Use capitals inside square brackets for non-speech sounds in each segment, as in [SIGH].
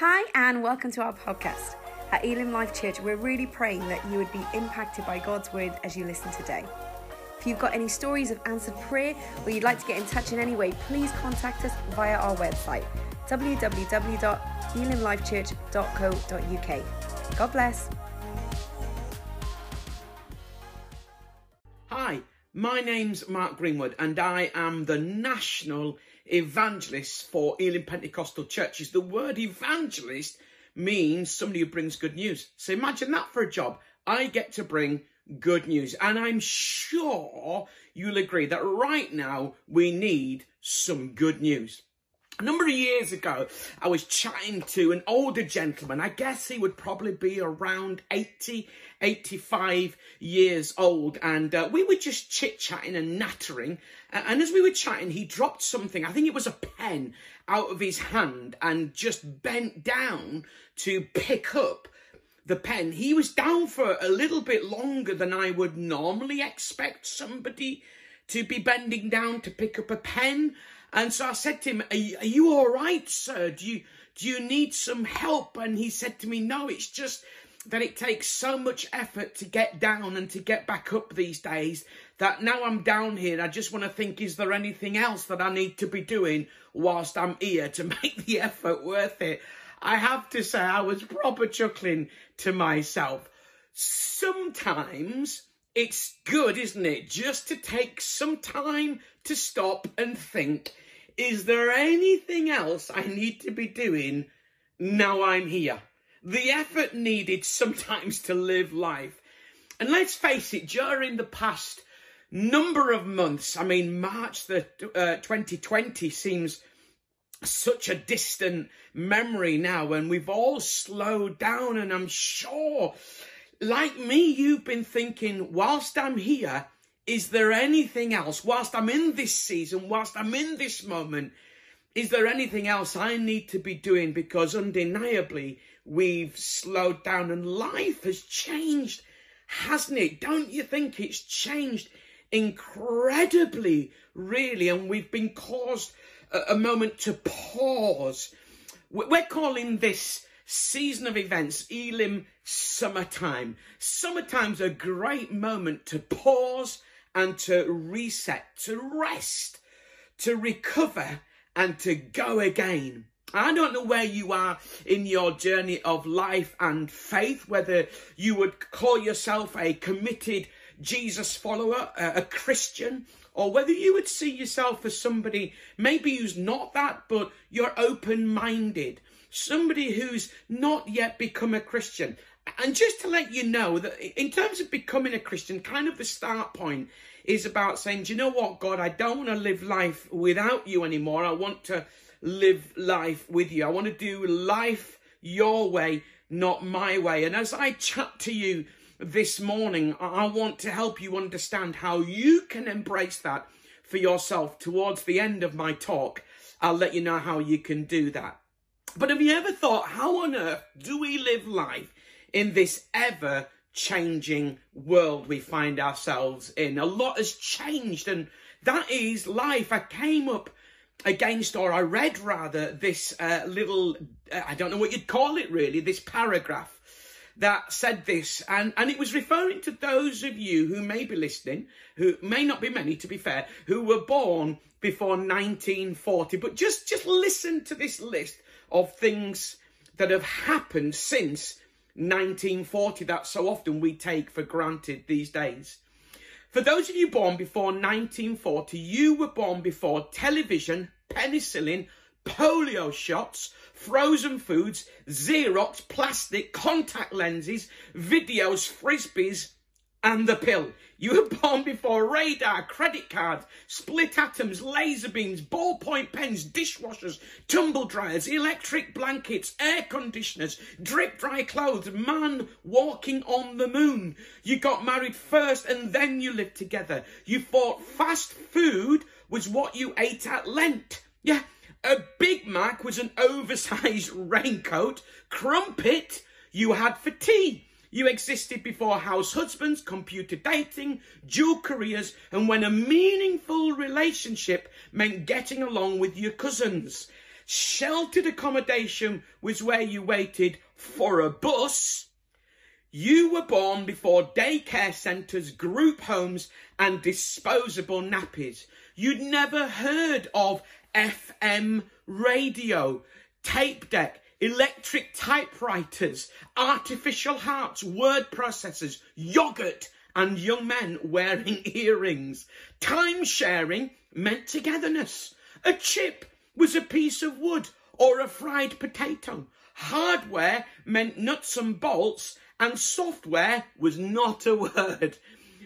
Hi, and welcome to our podcast. At Elim Life Church, we're really praying that you would be impacted by God's word as you listen today. If you've got any stories of answered prayer or you'd like to get in touch in any way, please contact us via our website www.elimlifechurch.co.uk. God bless. Hi, my name's Mark Greenwood, and I am the national evangelist for Elim Pentecostal Churches. The word evangelist means somebody who brings good news. So imagine that for a job. I get to bring good news. And I'm sure you'll agree that right now we need some good news. A number of years ago, I was chatting to an older gentleman. I guess he would probably be around 80, 85 years old. And uh, we were just chit chatting and nattering. And as we were chatting, he dropped something. I think it was a pen out of his hand and just bent down to pick up the pen. He was down for a little bit longer than I would normally expect somebody to be bending down to pick up a pen. And so I said to him, are you, are you all right, sir? Do you, do you need some help? And he said to me, no, it's just that it takes so much effort to get down and to get back up these days that now I'm down here, I just want to think, is there anything else that I need to be doing whilst I'm here to [LAUGHS] make the effort worth it? I have to say, I was proper chuckling to myself. Sometimes it's good, isn't it? Just to take some time to stop and think, is there anything else I need to be doing now I'm here? The effort needed sometimes to live life. And let's face it, during the past number of months, I mean, March the uh, 2020 seems such a distant memory now and we've all slowed down and I'm sure like me you've been thinking whilst I'm here is there anything else whilst I'm in this season whilst I'm in this moment is there anything else I need to be doing because undeniably we've slowed down and life has changed hasn't it don't you think it's changed incredibly really and we've been caused a, moment to pause. We're calling this season of events Elim Summertime. Summertime's a great moment to pause and to reset, to rest, to recover and to go again. I don't know where you are in your journey of life and faith, whether you would call yourself a committed Jesus follower, a Christian, or whether you would see yourself as somebody maybe who's not that, but you're open minded, somebody who's not yet become a Christian. And just to let you know that in terms of becoming a Christian, kind of the start point is about saying, Do you know what, God, I don't want to live life without you anymore. I want to live life with you. I want to do life your way, not my way. And as I chat to you this morning, I want to help you understand how you can embrace that for yourself. Towards the end of my talk, I'll let you know how you can do that. But have you ever thought, how on earth do we live life in this ever changing world we find ourselves in? A lot has changed, and that is life. I came up against, or I read rather, this uh, little, uh, I don't know what you'd call it really, this paragraph that said this, and, and it was referring to those of you who may be listening, who may not be many to be fair, who were born before 1940. But just, just listen to this list of things that have happened since 1940 that so often we take for granted these days. For those of you born before 1940, you were born before television, penicillin, polio shots, frozen foods, Xerox, plastic, contact lenses, videos, frisbees, and the pill. You were born before radar, credit cards, split atoms, laser beams, ballpoint pens, dishwashers, tumble dryers, electric blankets, air conditioners, drip dry clothes, man walking on the moon. You got married first and then you lived together. You thought fast food was what you ate at Lent. Yeah, a Big Mac was an oversized [LAUGHS] raincoat. Crumpet you had for tea. You existed before house husbands, computer dating, dual careers, and when a meaningful relationship meant getting along with your cousins. Sheltered accommodation was where you waited for a bus. You were born before daycare centres, group homes, and disposable nappies. You'd never heard of FM radio, tape deck, electric typewriters, artificial hearts, word processors, yogurt, and young men wearing [LAUGHS] earrings. Time sharing meant togetherness. A chip was a piece of wood or a fried potato. Hardware meant nuts and bolts, and software was not a [LAUGHS] word.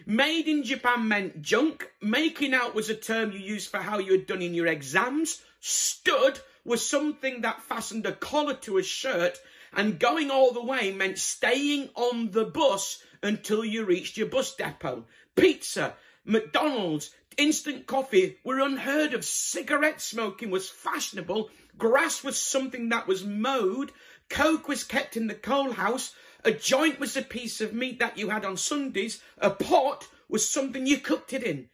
Made in Japan meant junk. Making out was a term you used for how you had done in your exams. Stud was something that fastened a collar to a shirt. And going all the way meant staying on the bus until you reached your bus depot. Pizza, McDonald's, instant coffee were unheard of. Cigarette smoking was fashionable. Grass was something that was mowed. Coke was kept in the coal house. A joint was a piece of meat that you had on Sundays. A pot was something you cooked it in.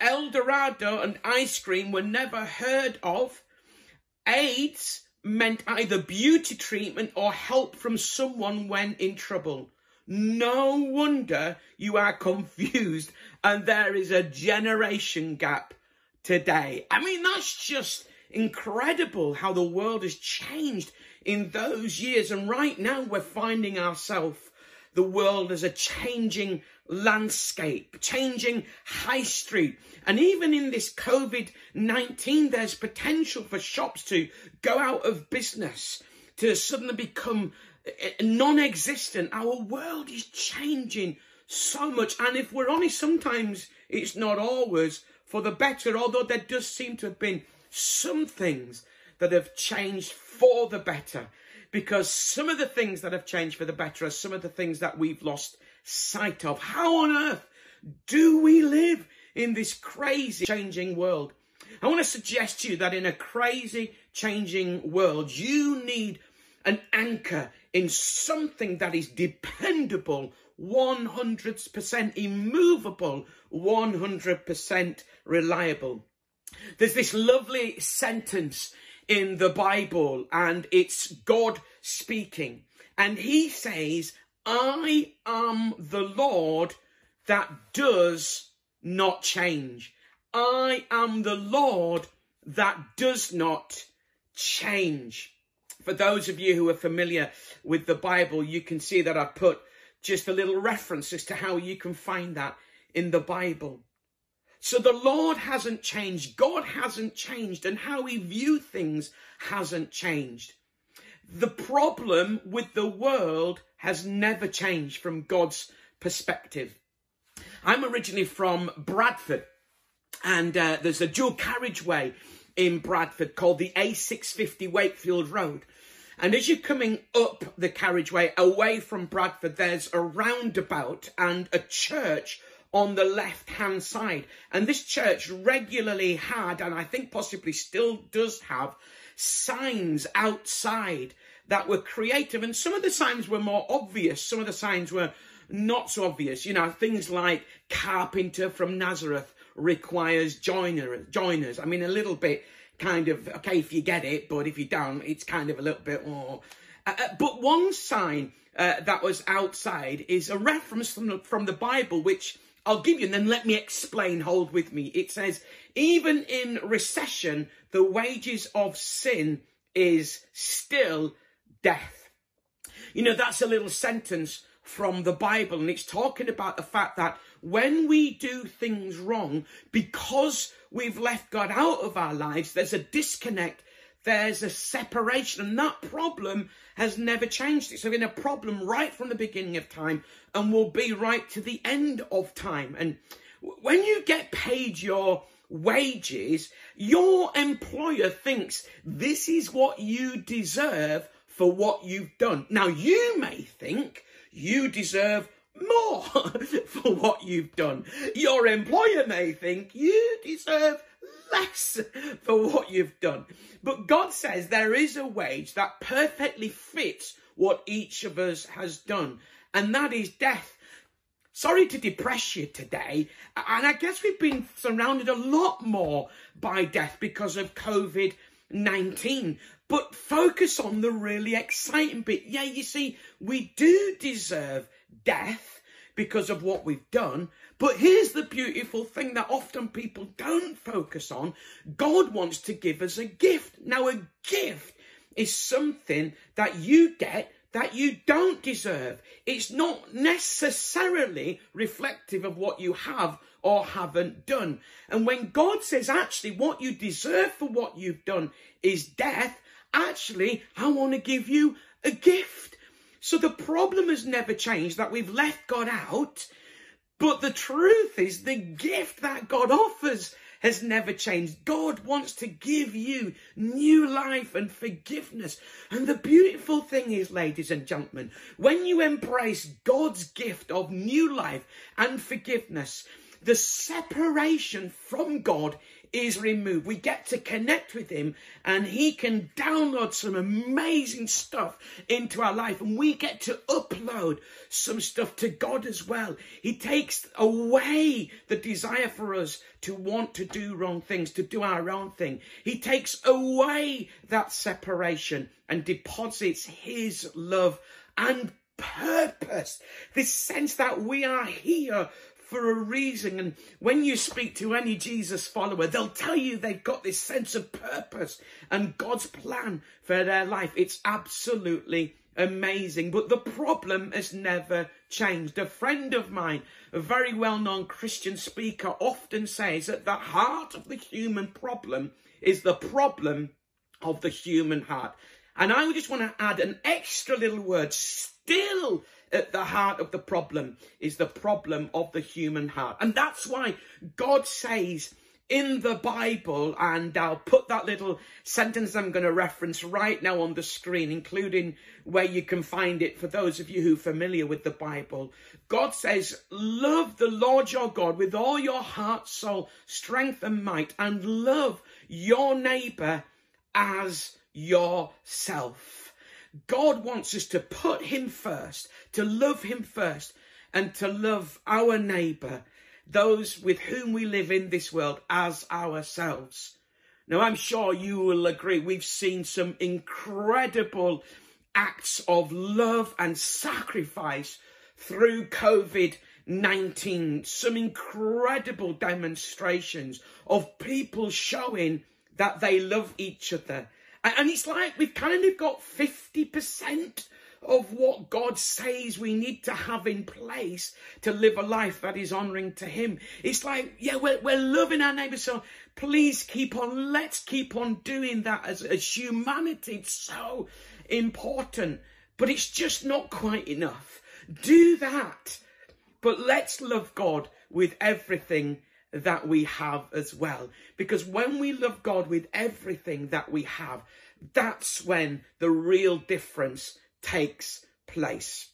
El Dorado and ice cream were never heard of. AIDS meant either beauty treatment or help from someone when in trouble. No wonder you are confused and there is a generation gap today. I mean, that's just incredible how the world has changed in those years. And right now we're finding ourselves the world as a changing landscape, changing high street. And even in this COVID 19, there's potential for shops to go out of business, to suddenly become eh, non existent. Our world is changing so much. And if we're honest, sometimes it's not always for the better, although there does seem to have been some things that have changed for the better. Because some of the things that have changed for the better are some of the things that we've lost sight of. How on earth do we live in this crazy changing world? I want to suggest to you that in a crazy changing world, you need an anchor in something that is dependable, 100% immovable, 100% reliable. There's this lovely sentence in the Bible, and it's God speaking. And he says, I am the Lord that does not change. I am the Lord that does not change. For those of you who are familiar with the Bible, you can see that I put just a little reference as to how you can find that in the Bible. So the Lord hasn't changed. God hasn't changed. And how we view things hasn't changed. The problem with the world has never changed from God's perspective. I'm originally from Bradford, and uh, there's a dual carriageway in Bradford called the A650 Wakefield Road. And as you're coming up the carriageway away from Bradford, there's a roundabout and a church on the left hand side. And this church regularly had, and I think possibly still does have, signs outside that were creative. And some of the signs were more obvious, some of the signs were not so obvious. You know, things like carpenter from Nazareth requires joiner, joiners. I mean, a little bit kind of, okay, if you get it, but if you don't, it's kind of a little bit more. Uh, uh but one sign uh, that was outside is a reference from the, from the Bible, which I'll give you, and then let me explain. Hold with me. It says, even in recession, the wages of sin is still death. You know, that's a little sentence from the Bible, and it's talking about the fact that when we do things wrong, because we've left God out of our lives, there's a disconnect, there's a separation, and that problem has never changed. It's been a problem right from the beginning of time and will be right to the end of time. And when you get paid your wages, your employer thinks this is what you deserve for what you've done. Now, you may think you deserve more [LAUGHS] for what you've done. Your employer may think you deserve less [LAUGHS] for what you've done. But God says there is a wage that perfectly fits what each of us has done, and that is death. Sorry to depress you today, and I guess we've been surrounded a lot more by death because of COVID 19. But focus on the really exciting bit. Yeah, you see, we do deserve death because of what we've done. But here's the beautiful thing that often people don't focus on. God wants to give us a gift. Now, a gift is something that you get that you don't deserve. It's not necessarily reflective of what you have or haven't done. And when God says, actually, what you deserve for what you've done is death, actually, I want to give you a gift. So the problem has never changed that we've left God out. But the truth is, the gift that God offers has never changed. God wants to give you new life and forgiveness. And the beautiful thing is, ladies and gentlemen, when you embrace God's gift of new life and forgiveness, the separation from God is removed. We get to connect with Him and He can download some amazing stuff into our life and we get to upload some stuff to God as well. He takes away the desire for us to want to do wrong things, to do our own thing. He takes away that separation and deposits His love and purpose. This sense that we are here for a reason. And when you speak to any Jesus follower, they'll tell you they've got this sense of purpose and God's plan for their life. It's absolutely amazing. But the problem has never changed. A friend of mine, a very well known Christian speaker, often says that the heart of the human problem is the problem of the human heart. And I just want to add an extra little word still at the heart of the problem is the problem of the human heart. And that's why God says in the Bible, and I'll put that little sentence I'm going to reference right now on the screen, including where you can find it for those of you who are familiar with the Bible. God says, Love the Lord your God with all your heart, soul, strength, and might, and love your neighbor as yourself. God wants us to put him first, to love him first, and to love our neighbour, those with whom we live in this world, as ourselves. Now, I'm sure you will agree, we've seen some incredible acts of love and sacrifice through COVID 19. Some incredible demonstrations of people showing that they love each other and it's like we've kind of got 50% of what God says we need to have in place to live a life that is honoring to Him. It's like, yeah, we're, we're loving our neighbors. So please keep on, let's keep on doing that as, as humanity. It's so important, but it's just not quite enough. Do that. But let's love God with everything that we have as well. Because when we love God with everything that we have, that's when the real difference takes place.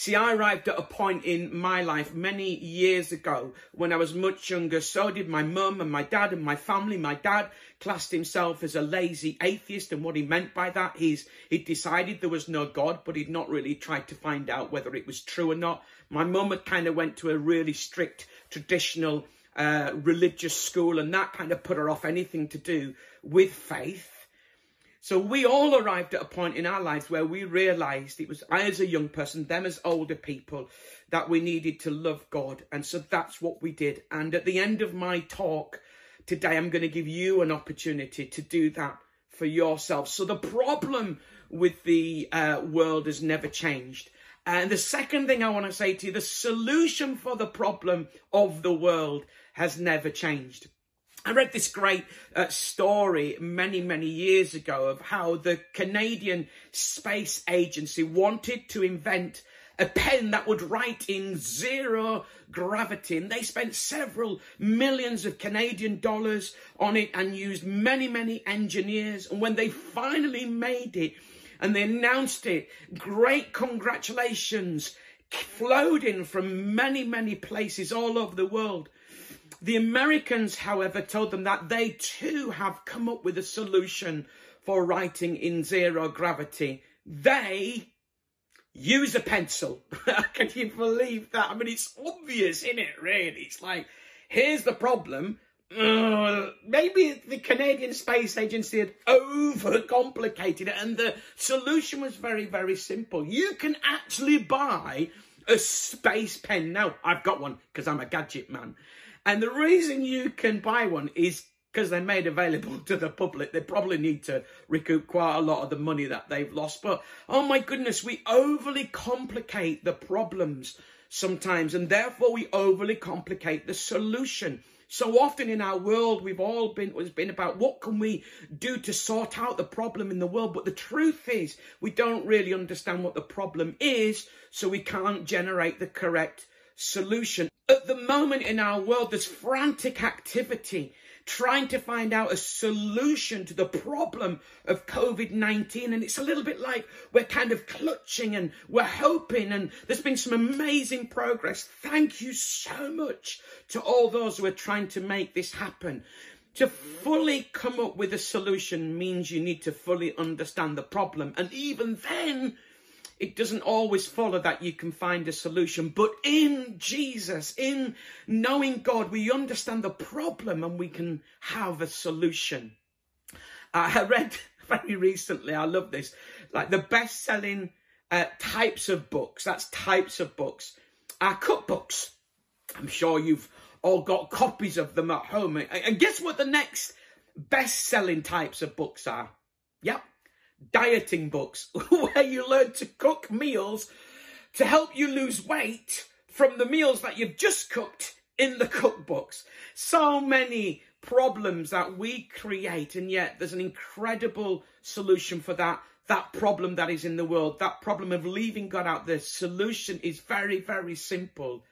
See, I arrived at a point in my life many years ago when I was much younger. So did my mum and my dad and my family. My dad classed himself as a lazy atheist. And what he meant by that is he decided there was no God, but he'd not really tried to find out whether it was true or not. My mum had kind of went to a really strict traditional uh, religious school and that kind of put her off anything to do with faith. So we all arrived at a point in our lives where we realized it was I as a young person, them as older people, that we needed to love God. And so that's what we did. And at the end of my talk today, I'm going to give you an opportunity to do that for yourself. So the problem with the uh, world has never changed. And the second thing I want to say to you, the solution for the problem of the world has never changed. I read this great uh, story many, many years ago of how the Canadian Space Agency wanted to invent a pen that would write in zero gravity. And they spent several millions of Canadian dollars on it and used many, many engineers. And when they finally made it and they announced it, great congratulations flowed in from many, many places all over the world. The Americans, however, told them that they too have come up with a solution for writing in zero gravity. They use a pencil. [LAUGHS] Can you believe that? I mean, it's obvious, isn't it, really? It's like, here's the problem. Maybe the Canadian Space Agency had overcomplicated it, and the solution was very, very simple. You can actually buy a space pen. Now, I've got one because I'm a gadget man. And the reason you can buy one is because they're made available [LAUGHS] to the public. They probably need to recoup quite a lot of the money that they've lost. But oh my goodness, we overly complicate the problems sometimes, and therefore we overly complicate the solution. So often in our world, we've all been, it's been about what can we do to sort out the problem in the world. But the truth is, we don't really understand what the problem is, so we can't generate the correct solution. At the moment in our world, there's frantic activity trying to find out a solution to the problem of COVID 19. And it's a little bit like we're kind of clutching and we're hoping, and there's been some amazing progress. Thank you so much to all those who are trying to make this happen. To fully come up with a solution means you need to fully understand the problem. And even then, it doesn't always follow that you can find a solution. But in Jesus, in knowing God, we understand the problem and we can have a solution. Uh, I read [LAUGHS] very recently, I love this, like the best selling uh, types of books, that's types of books, are cookbooks. I'm sure you've all got copies of them at home. And guess what the next best selling types of books are? Yep, dieting books [LAUGHS] where you learn to cook meals to help you lose weight from the meals that you've just cooked in the [LAUGHS] cookbooks. So many problems that we create, and yet there's an incredible solution for that. That problem that is in the world, that problem of leaving God out, the solution is very, very simple.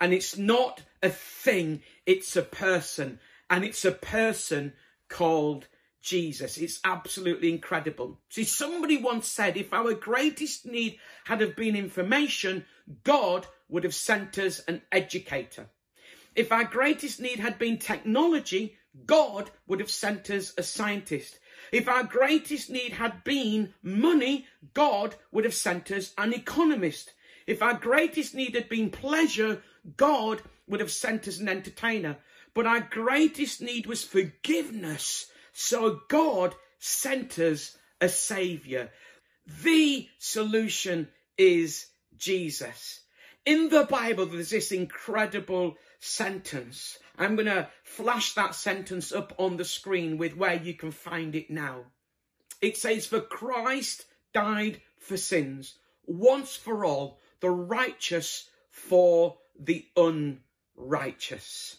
And it's not a thing, it's a person. And it's a person called Jesus. It's absolutely incredible. See, somebody once said if our greatest need had have been information, God would have sent us an educator. If our greatest need had been technology, God would have sent us a scientist. If our greatest need had been money, God would have sent us an economist. If our greatest need had been pleasure, God would have sent us an entertainer. But our greatest need was forgiveness. So God sent us a savior. The solution is Jesus. In the Bible, there's this incredible sentence. I'm going to flash that sentence up on the screen with where you can find it now. It says, For Christ died for sins, once for all, the righteous for the unrighteous.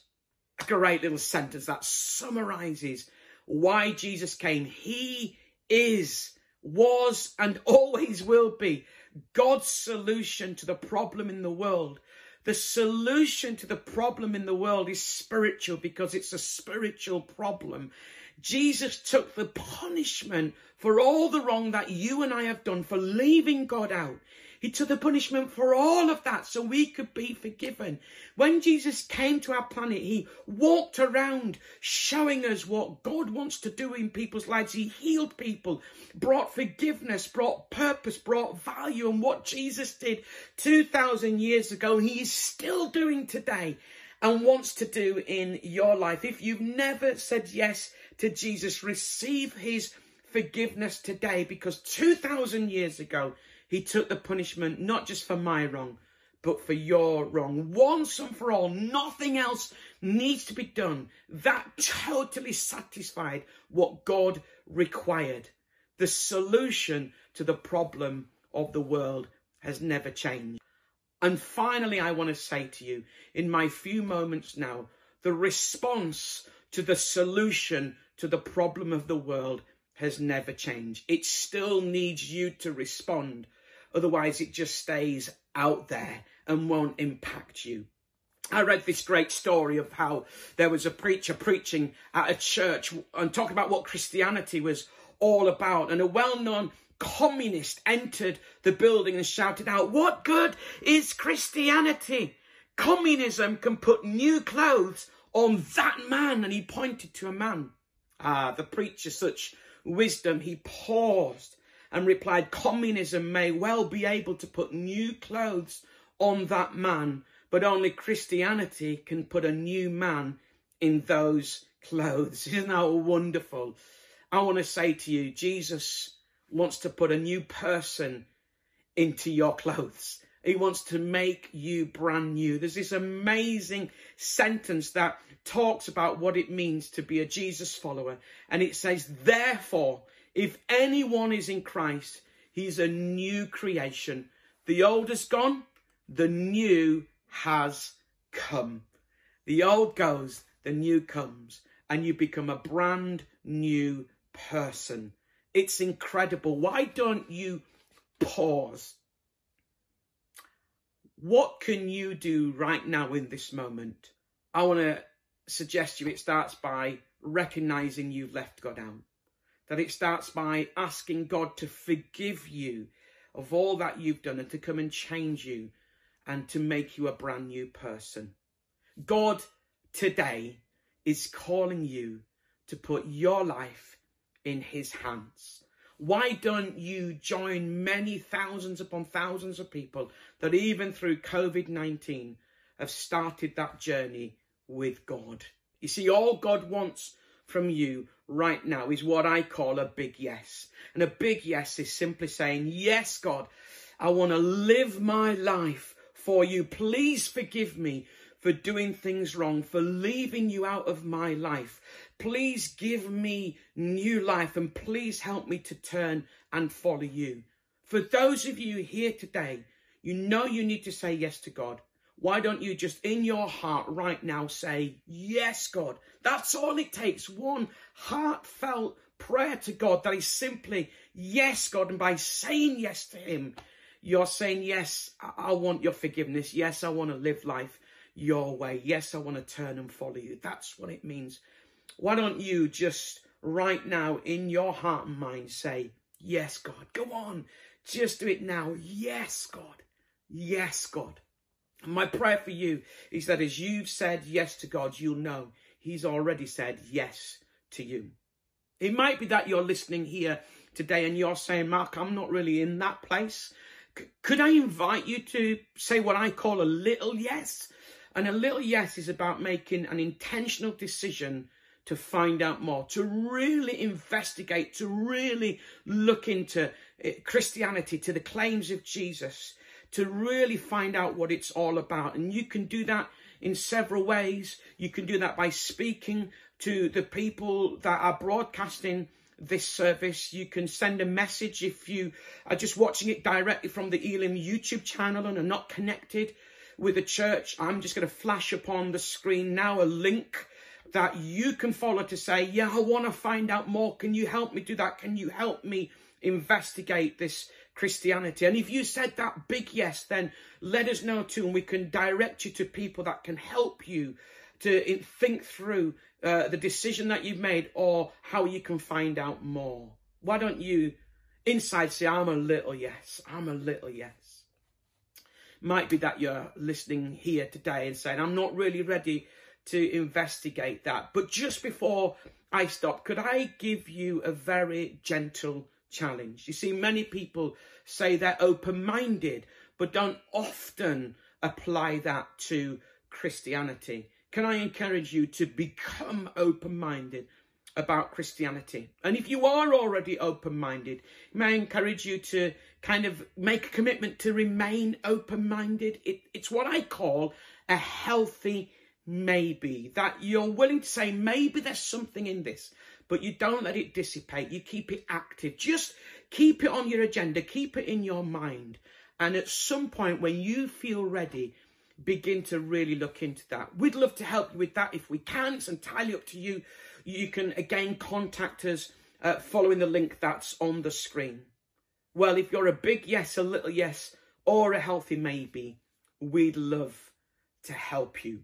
A great little sentence that summarizes why Jesus came. He is, was, and [LAUGHS] always will be God's solution to the problem in the world. The solution to the problem in the world is spiritual because it's a spiritual problem. Jesus took the punishment for all the wrong that you and I have done for leaving God out. He took the punishment for all of that so we could be forgiven. When Jesus came to our planet, he walked around showing us what God wants to do in people's lives. He healed people, brought forgiveness, brought purpose, brought value. And what Jesus did 2,000 years ago, he is still doing today and wants to do in your life. If you've never said yes to Jesus, receive his forgiveness today because 2,000 years ago, he took the punishment not just for my wrong, but for your wrong. Once and for all, nothing else needs to be done. That totally satisfied what God required. The solution to the problem of the world has never changed. And finally, I want to say to you, in my few moments now, the response to the solution to the problem of the world has never changed. It still needs you to respond Otherwise, it just stays out there and won't impact you. I read this great story of how there was a preacher preaching at a church and talking about what Christianity was all about. And a well known communist entered the building and shouted out, What good is Christianity? Communism can put new clothes on that man. And he pointed to a man. Ah, the preacher, such wisdom, he paused and replied, Communism may well be able to put new clothes on that man, but only Christianity can put a new man in those clothes. [LAUGHS] Isn't that wonderful? I want to say to you, Jesus wants to put a new person into your clothes. He wants to make you brand new. There's this amazing sentence that talks about what it means to be a Jesus follower. And it says, therefore, if anyone is in Christ, he's a new creation. The old is gone, the new has come. The old goes, the new comes, and you become a brand new person. It's incredible. Why don't you pause? What can you do right now in this moment? I want to suggest you it starts by recognizing you've left God out. That it starts by asking God to forgive you of all that you've done and to come and change you and to make you a brand new person. God today is calling you to put your life in his hands. Why don't you join many thousands upon thousands of people that even through COVID-19 have started that journey with God? You see, all God wants from you right now is what I call a big yes. And a big yes is simply saying, yes, God, I want to live my life for you. Please forgive me for doing things wrong, for leaving you out of my life. Please give me new life and please help me to turn and follow you. For those of you here today, you know you need to say yes to God. Why don't you just in your heart right now say, Yes, God? That's all it takes. One heartfelt prayer to God that is simply, Yes, God. And by saying yes to Him, you're saying, Yes, I want your forgiveness. Yes, I want to live life your way. Yes, I want to turn and follow you. That's what it means. Why don't you just right now in your heart and mind say, Yes, God. Go on. Just do it now. Yes, God. Yes, God. My prayer for you is that as you've said yes to God, you'll know He's already said yes to you. It might be that you're listening here today and you're saying, Mark, I'm not really in that place. C- could I invite you to say what I call a little yes? And a little yes is about making an intentional decision to find out more, to really investigate, to really look into eh, Christianity, to the claims of Jesus, to really find out what it's all about. And you can do that in several ways. You can do that by speaking to the people that are broadcasting this service. You can send a message if you are just watching it directly from the Elim YouTube channel and are not connected with the church. I'm just going to flash upon the screen now a link that you can follow to say, yeah, I want to find out more. Can you help me do that? Can you help me investigate this Christianity? And if you said that big yes, then let us know too, and we can direct you to people that can help you to think through uh, the decision that you've made or how you can find out more. Why don't you inside say, I'm a little yes, I'm a little yes. Might be that you're listening here today and saying, I'm not really ready to investigate that. But just before I stop, could I give you a very gentle challenge? You see, many people say they're open minded, but don't often apply that to Christianity. Can I encourage you to become open minded about Christianity? And if you are already open minded, may I encourage you to kind of make a commitment to remain open minded? It, it's what I call a healthy maybe, that you're willing to say, maybe there's something in this, but you don't let it dissipate. You keep it active. Just keep it on your agenda, keep it in your mind. And at some point, when you feel ready, begin to really look into that. We'd love to help you with that if we can. It's entirely up to you. You can again contact us uh, following the link that's on the screen. Well, if you're a big yes, a little yes, or a healthy maybe, we'd love to help you.